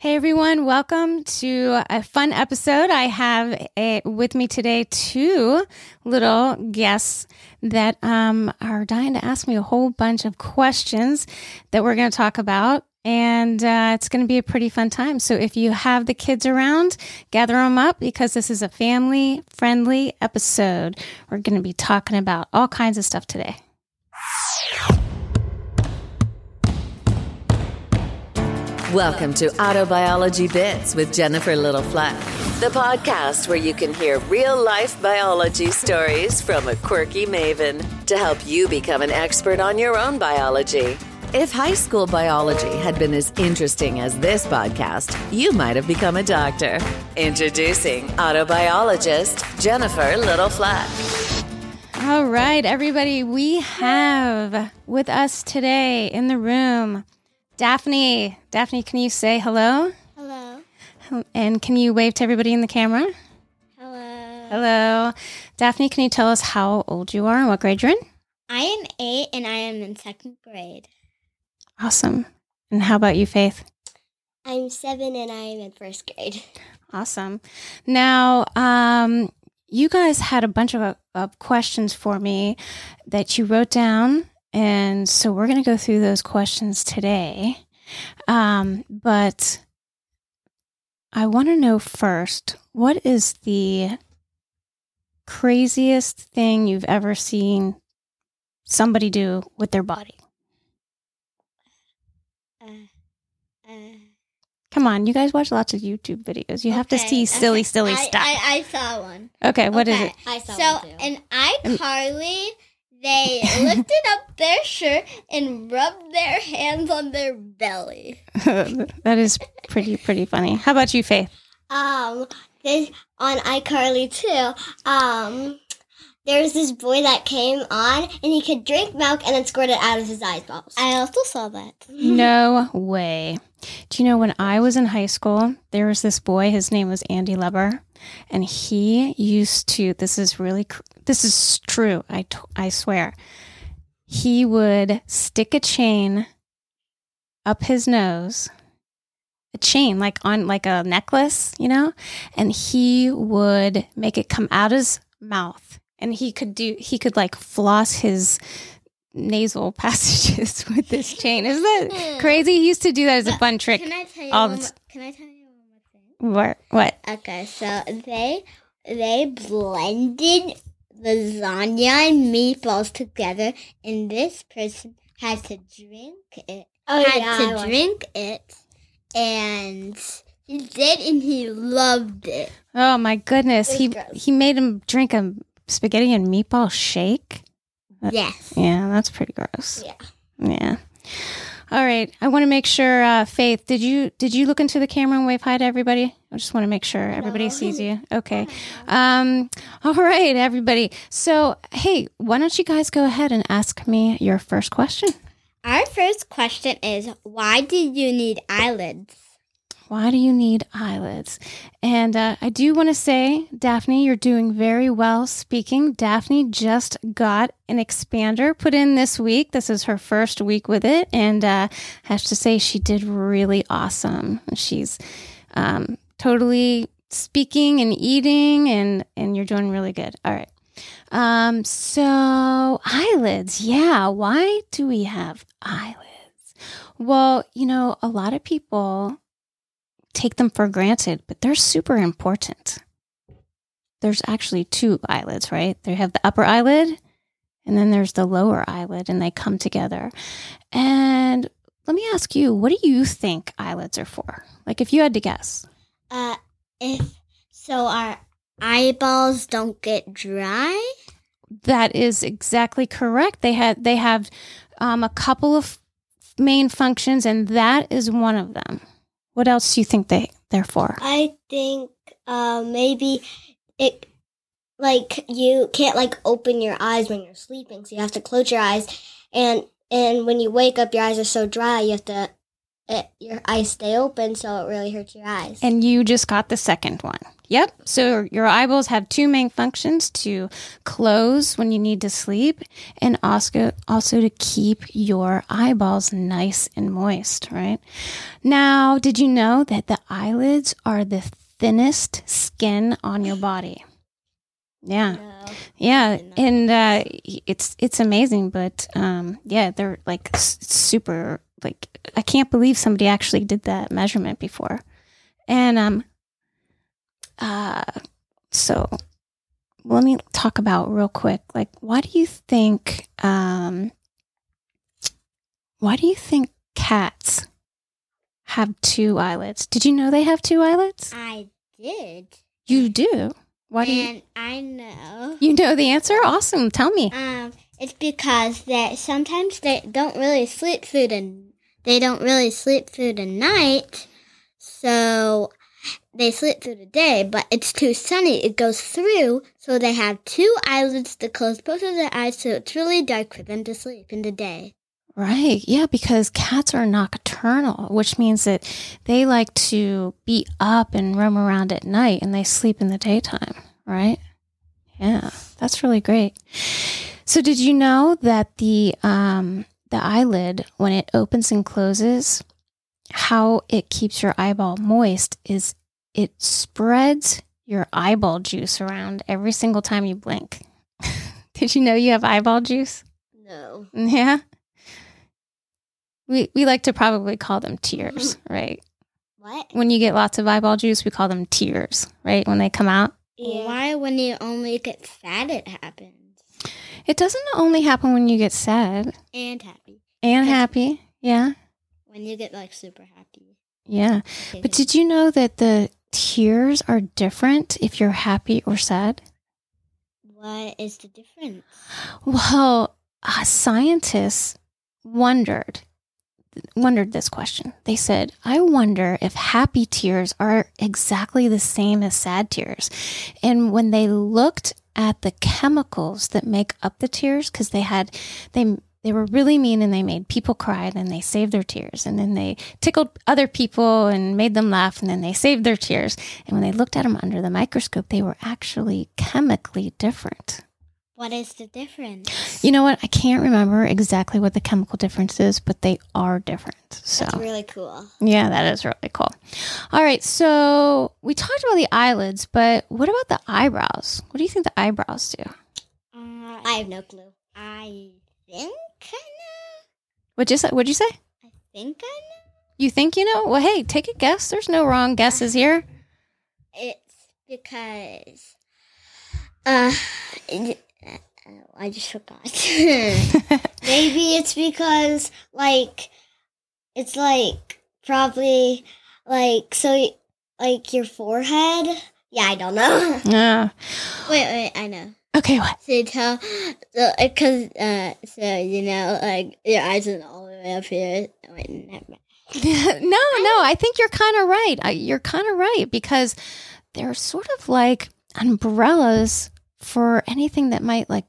Hey everyone, welcome to a fun episode. I have a, with me today two little guests that um, are dying to ask me a whole bunch of questions that we're going to talk about. And uh, it's going to be a pretty fun time. So if you have the kids around, gather them up because this is a family friendly episode. We're going to be talking about all kinds of stuff today. Welcome to Autobiology Bits with Jennifer Little Flack, the podcast where you can hear real life biology stories from a quirky maven to help you become an expert on your own biology. If high school biology had been as interesting as this podcast, you might have become a doctor. Introducing autobiologist Jennifer Little Flack. All right, everybody, we have with us today in the room Daphne. Daphne, can you say hello? Hello. And can you wave to everybody in the camera? Hello. Hello. Daphne, can you tell us how old you are and what grade you're in? I am eight and I am in second grade. Awesome. And how about you, Faith? I'm seven and I am in first grade. Awesome. Now, um, you guys had a bunch of, of questions for me that you wrote down. And so we're going to go through those questions today. Um, but I want to know first what is the craziest thing you've ever seen somebody do with their body? Uh, uh, Come on, you guys watch lots of YouTube videos. You have to see silly, okay. silly I, stuff. I, I saw one. okay, what is Okay, it? I saw so, in Um, iCarly, they lifted up their shirt and rubbed their hands on their belly. that is pretty, pretty funny. How about you, Faith? Um, this, on iCarly too, um, there was this boy that came on and he could drink milk and then squirt it out of his eyeballs. I also saw that. No way. Do you know when I was in high school, there was this boy, his name was Andy Leber, and he used to, this is really, this is true, I, t- I swear. He would stick a chain up his nose, a chain like on like a necklace, you know, and he would make it come out his mouth and he could do, he could like floss his nasal passages with this chain. Isn't that hmm. crazy? He used to do that as a fun trick. Can I tell you all one the t- Can I tell you one more thing? What? What? Okay, so they they blended lasagna and meatballs together, and this person had to drink it. Oh, had yeah, I to watched- drink it, and he did, and he loved it. Oh my goodness! He gross. he made him drink a spaghetti and meatball shake. Yes. Yeah, that's pretty gross. Yeah. Yeah. All right. I want to make sure, uh, Faith. Did you did you look into the camera and wave hi to everybody? I just want to make sure everybody No. sees you. Okay. Um. All right, everybody. So, hey, why don't you guys go ahead and ask me your first question? Our first question is why do you need eyelids? Why do you need eyelids? And uh, I do want to say, Daphne, you're doing very well speaking. Daphne just got an expander put in this week. This is her first week with it. And uh, I have to say, she did really awesome. She's um, totally speaking and eating, and, and you're doing really good. All right. Um, so, eyelids. Yeah. Why do we have eyelids? Well, you know, a lot of people take them for granted, but they're super important. There's actually two eyelids, right? They have the upper eyelid and then there's the lower eyelid, and they come together. And let me ask you, what do you think eyelids are for? Like, if you had to guess, Uh, if so, our eyeballs don't get dry. that is exactly correct. They had they have um, a couple of main functions, and that is one of them. What else do you think they they're for? I think uh, maybe it like you can't like open your eyes when you're sleeping, so you have to close your eyes, and and when you wake up, your eyes are so dry, you have to it, your eyes stay open, so it really hurts your eyes. And you just got the second one. Yep. So your eyeballs have two main functions to close when you need to sleep and also also to keep your eyeballs nice and moist, right? Now, did you know that the eyelids are the thinnest skin on your body? Yeah. Yeah, and uh, it's it's amazing, but um, yeah, they're like s- super. Like I can't believe somebody actually did that measurement before, and um, uh, so let me talk about real quick. Like, why do you think um, why do you think cats have two eyelids? Did you know they have two eyelids? I did. You do. Why do you? and I know. You know the answer. Awesome. Tell me. Um, it's because that sometimes they don't really sleep through the they don't really sleep through the night, so they sleep through the day. But it's too sunny; it goes through, so they have two eyelids to close both of their eyes, so it's really dark for them to sleep in the day. Right. Yeah, because cats are nocturnal, which means that they like to be up and roam around at night and they sleep in the daytime, right? Yeah, that's really great. So did you know that the um the eyelid when it opens and closes, how it keeps your eyeball moist is it spreads your eyeball juice around every single time you blink. did you know you have eyeball juice? No. Yeah. We we like to probably call them tears, right? What? When you get lots of eyeball juice, we call them tears, right? When they come out. Why, when you only get sad, it happens It doesn't only happen when you get sad and happy. and happy. Yeah. When you get like super happy. Yeah. But did you know that the tears are different if you're happy or sad? what is the difference? Well, uh, scientists wondered wondered this question. They said, "I wonder if happy tears are exactly the same as sad tears." And when they looked at the chemicals that make up the tears cuz they had they they were really mean and they made people cry and then they saved their tears and then they tickled other people and made them laugh and then they saved their tears and when they looked at them under the microscope they were actually chemically different What is the difference? you know what? I can't remember exactly what the chemical difference is, but they are different. So, That's really cool. yeah, that is really cool. All right. So, we talked about the eyelids, but what about the eyebrows? What do you think the eyebrows do? Uh, I have no clue. I think I know. What'd you say? What'd you say? I think I know. You think you know? Well, hey, take a guess. There's no wrong guesses here. It's because. Uh, it- uh, I just forgot. Maybe it's because, like, it's like probably like so, like your forehead. Yeah, I don't know. Yeah. wait, wait, I know. Okay. What? So tell, so because uh, so you know, like your eyes are all the way up here. Wait, never mind. no, no. I think you're kind of right. I, you're kind of right because they're sort of like umbrellas for anything that might like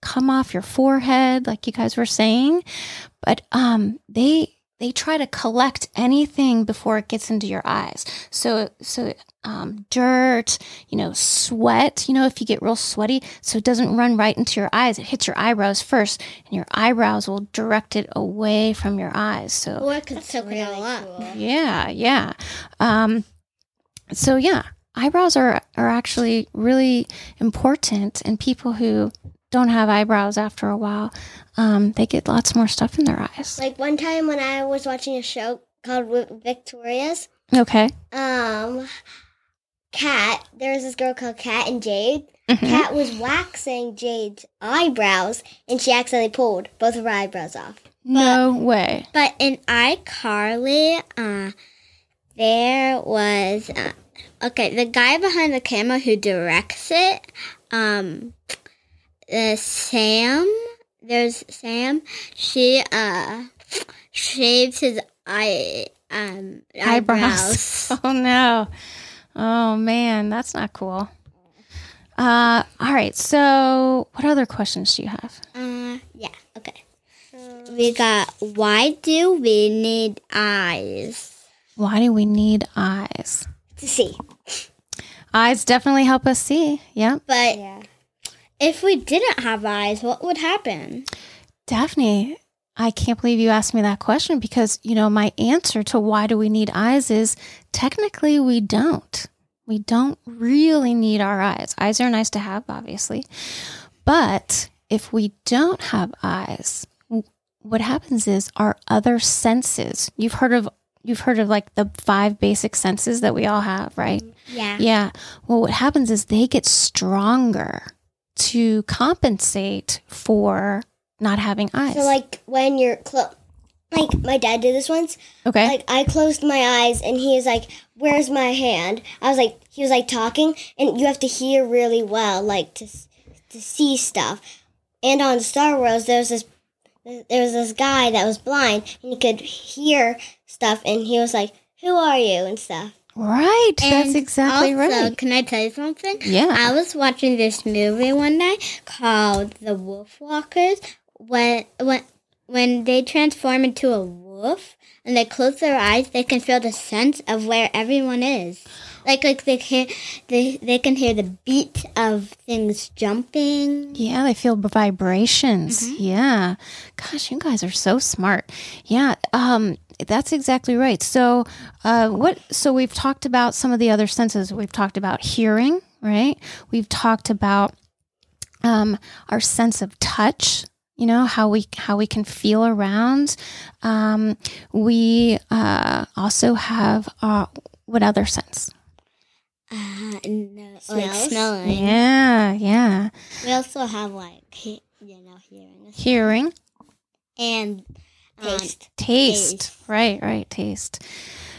come off your forehead, like you guys were saying. But um, they they try to collect anything before it gets into your eyes. So so um, dirt, you know, sweat. You know, if you get real sweaty, so it doesn't run right into your eyes. It hits your eyebrows first, and your eyebrows will direct it away from your eyes. So Or it could soak it all up. yeah, yeah. Um, so yeah, eyebrows are are actually really important, and people who don't have eyebrows after a while, um, they get lots more stuff in their eyes. Like one time when I was watching a show called Wi- Victorious, Okay. um, Cat, there was this girl called Cat and Jade. Mhm. Cat was waxing Jade's eyebrows, and she accidentally pulled both of her eyebrows off. No way. But in iCarly, uh, there was uh, okay. The guy behind the camera who directs it, um, uh, Sam. There's Sam. She uh shaves his eye um eyebrows. Oh no. Oh man, that's not cool. Uh, all right. So, what other questions do you have? Uh, yeah. Okay. We got. Why do we need eyes? Why do we need eyes? To see. Eyes definitely help us see. Yeah. But Yeah. if we didn't have eyes, what would happen? Daphne, I can't believe you asked me that question because, you know, my answer to why do we need eyes is technically we don't. We don't really need our eyes. Eyes are nice to have, obviously. But if we don't have eyes, what happens is our other senses. You've heard of you've heard of like the five basic senses that we all have, right? Yeah. Yeah. Well, what happens is they get stronger to compensate for not having eyes. So like when you're clo- like my dad did this once. okay. Like I closed my eyes and he was like, "Where's my hand?" I was like, he was like talking, and you have to hear really well, like to to see stuff. And on Star Wars, there was this there was this guy that was blind and he could hear stuff, and he was like, "Who are you?" and stuff. right. That's exactly also, right. Can I tell you something? Yeah. I was watching this movie one night called The Wolf Walkers. When when when they transform into a wolf and they close their eyes, they can feel the sense of where everyone is. Like like they can they they can hear the beat of things jumping. Yeah, they feel vibrations. Yeah. Gosh, you guys are so smart. Yeah. Um that's exactly right. So, uh what so we've talked about some of the other senses. We've talked about hearing, right? We've talked about um our sense of touch, you know, how we how we can feel around. Um we uh also have uh what other sense? Uh, no, like smelling. Yeah, yeah. We also have like he, you know hearing Hearing. and um, Taste. taste. Taste. right right taste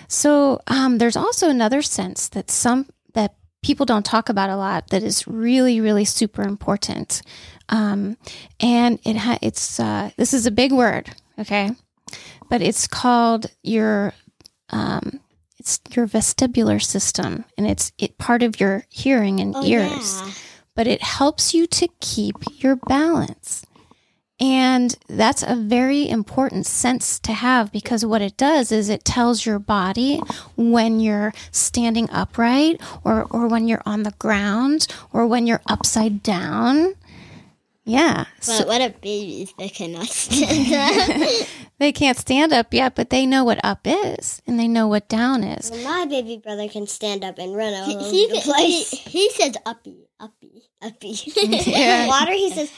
so um, there's also another sense that some that people don't talk about a lot that is really really super important um, and it ha- it's uh, this is a big word okay but it's called your um, it's your vestibular system and it's it part of your hearing and oh, ears yeah. but it helps you to keep your balance. And that's a very important sense to have because what it does is it tells your body when you're standing upright or, or when you're on the ground or when you're upside down. Yeah. But So what are babies that cannot stand up? they can't stand up yet, but they know what up is and they know what down is. Well, my baby brother can stand up and run all he, over he, the he, place. he says uppy, uppy. Uppy. Yeah. Water, he says,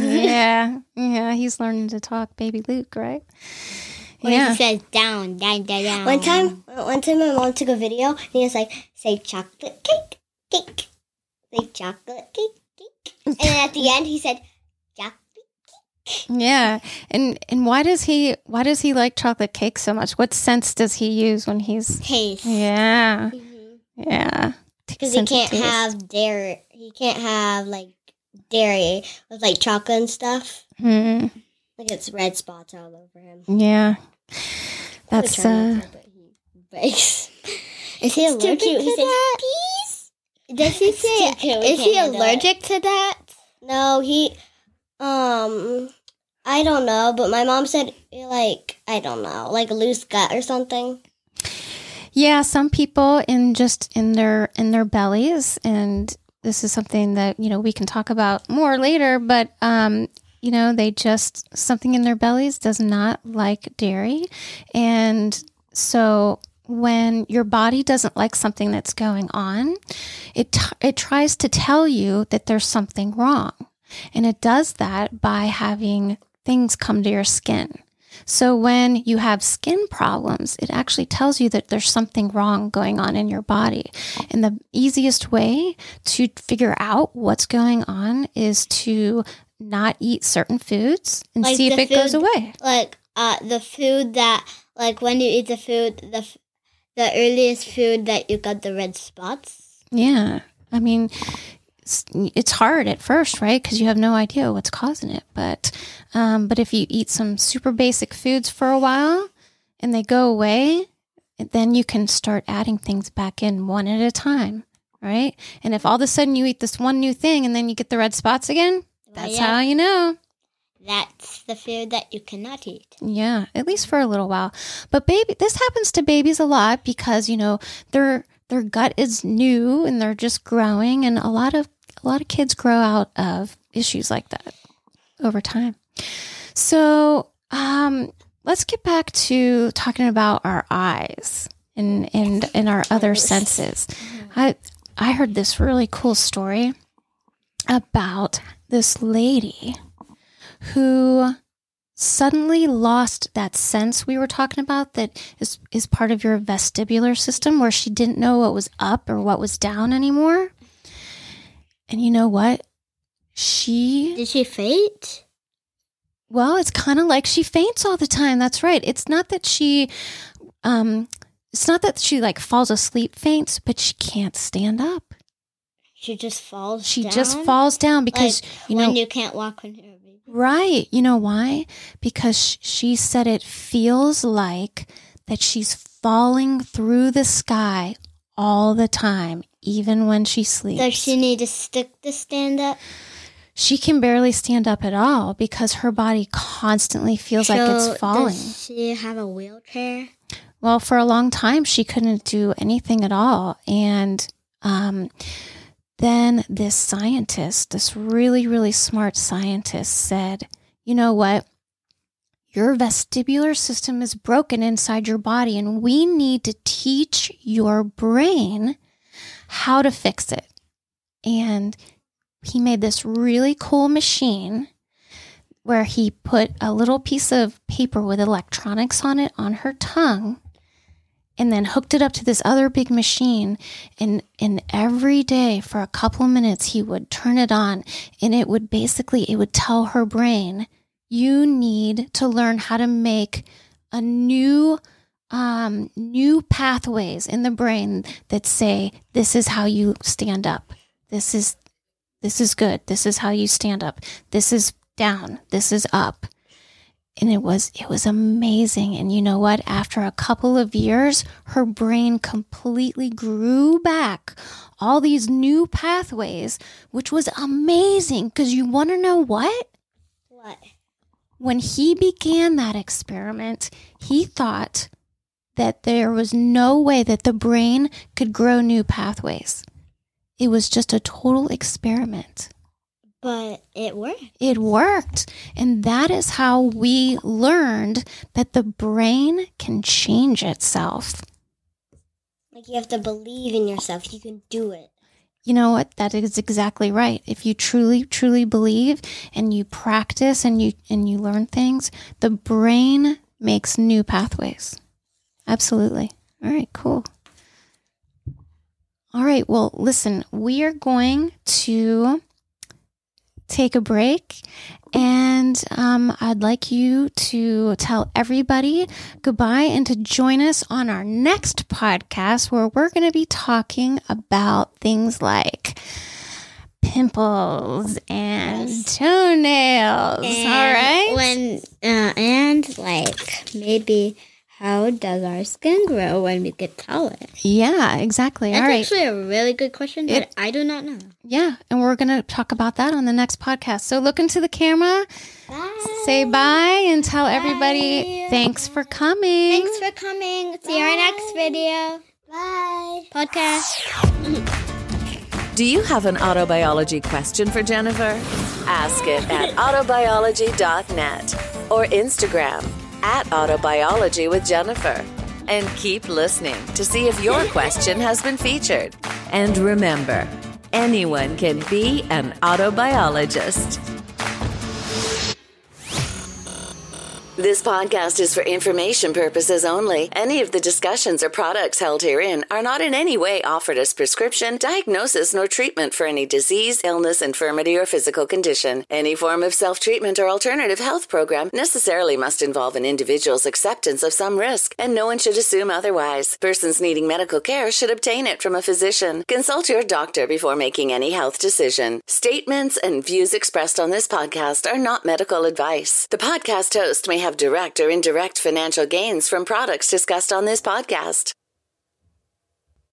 yeah. Yeah. He's learning to talk, baby Luke, right? Or Yeah. he says down, down, down, down. One time, one time, my mom took a video and he was like, "Say chocolate cake, cake, say chocolate cake," and at the end he said, "Chocolate." Cake. Yeah. And and why does he why does he like chocolate cake so much? What sense does he use when he's taste. Yeah. Yeah. Because he can't have dairy. He can't have like dairy with like chocolate and stuff. Hmm. Like it's red spots all over him. Yeah. That's uh but he breaks. Is he It's too allergic cute. to that? "Peas." Does he say? too cute. We Is he can't it. allergic to that? No, he, um, I don't know, but my mom said like I don't know, like loose gut or something. Yeah, some people in just in their in their bellies and this is something that, you know, we can talk about more later, but um you know, they just something in their bellies does not like dairy. And so when your body doesn't like something that's going on, it t- it tries to tell you that there's something wrong. And it does that by having things come to your skin. So when you have skin problems, it actually tells you that there's something wrong going on in your body. And the easiest way to figure out what's going on is to not eat certain foods and Like see if it goes away. Like uh, the food that, like when you eat the food, the the earliest food that you got the red spots. Yeah. I mean, it's, it's hard at first, right? Because you have no idea what's causing it. But, um, but if you eat some super basic foods for a while and they go away, then you can start adding things back in one at a time, right? And if all of a sudden you eat this one new thing and then you get the red spots again, that's yeah. how you know. That's the food that you cannot eat. Yeah, at least for a little while. But baby, this happens to babies a lot because you know they're their gut is new and they're just growing and a lot of a lot of kids grow out of issues like that over time. So, um, let's get back to talking about our eyes and and and our other senses. I I heard this really cool story about this lady who suddenly lost that sense we were talking about that is is part of your vestibular system where she didn't know what was up or what was down anymore. And you know what? She Did she faint? well, it's kind of like she faints all the time. That's right. It's not that she um it's not that she like falls asleep faints, but she can't stand up. She just falls. She down? just falls down because Like you know when you can't walk when you're. Right. You know why? Because she said it feels like that she's falling through the sky all the time, even when she sleeps. Does she need a stick to stand up? she can barely stand up at all because her body constantly feels like it's falling. Does she have a wheelchair? Well, for a long time, she couldn't do anything at all. And um, then this scientist, this really, really smart scientist, said, You know what? Your vestibular system is broken inside your body, and we need to teach your brain how to fix it. And he made this really cool machine where he put a little piece of paper with electronics on it on her tongue and then hooked it up to this other big machine. And and every day for a couple of minutes he would turn it on and it would basically it would tell her brain you need to learn how to make a new um, new pathways in the brain that say this is how you stand up. This is this is good. This is how you stand up. This is down. This is up and it was it was amazing. And you know what? After a couple of years her brain completely grew back all these new pathways which was amazing. Because you want to know what? What? when he began that experiment he thought that there was no way that the brain could grow new pathways. It was just a total experiment But it worked. it worked. And that is how we learned that the brain can change itself. Like you have to believe in yourself. You can do it. You know what? That is exactly right. If you truly, truly believe and you practice and you and you learn things, the brain makes new pathways. Absolutely. All right, cool. All right, well, listen, we are going to take a break and um, I'd like you to tell everybody goodbye and to join us on our next podcast where we're going to be talking about things like pimples and Yes. toenails. all right. When uh, and like maybe how does our skin grow when we get taller? yeah, exactly. That's all right. actually a really good question that It- I do not know. yeah, and we're going to talk about that on the next podcast. So look into the camera, Bye. say bye, and tell everybody Bye. thanks for coming. Thanks for coming. See you in our next video. Bye. Podcast. Do you have an autobiology question for Jennifer? Ask it at autobiology.net or Instagram at autobiology with Jennifer. And keep listening to see if your question has been featured. And remember, anyone can be an autobiologist. This podcast is for information purposes only. Any of the discussions or products held herein are not in any way offered as prescription, diagnosis, nor treatment for any disease, illness, infirmity, or physical condition. Any form of self treatment or alternative health program necessarily must involve an individual's acceptance of some risk, and no one should assume otherwise. Persons needing medical care should obtain it from a physician. Consult your doctor before making any health decision. Statements and views expressed on this podcast are not medical advice. The podcast host may have direct or indirect financial gains from products discussed on this podcast.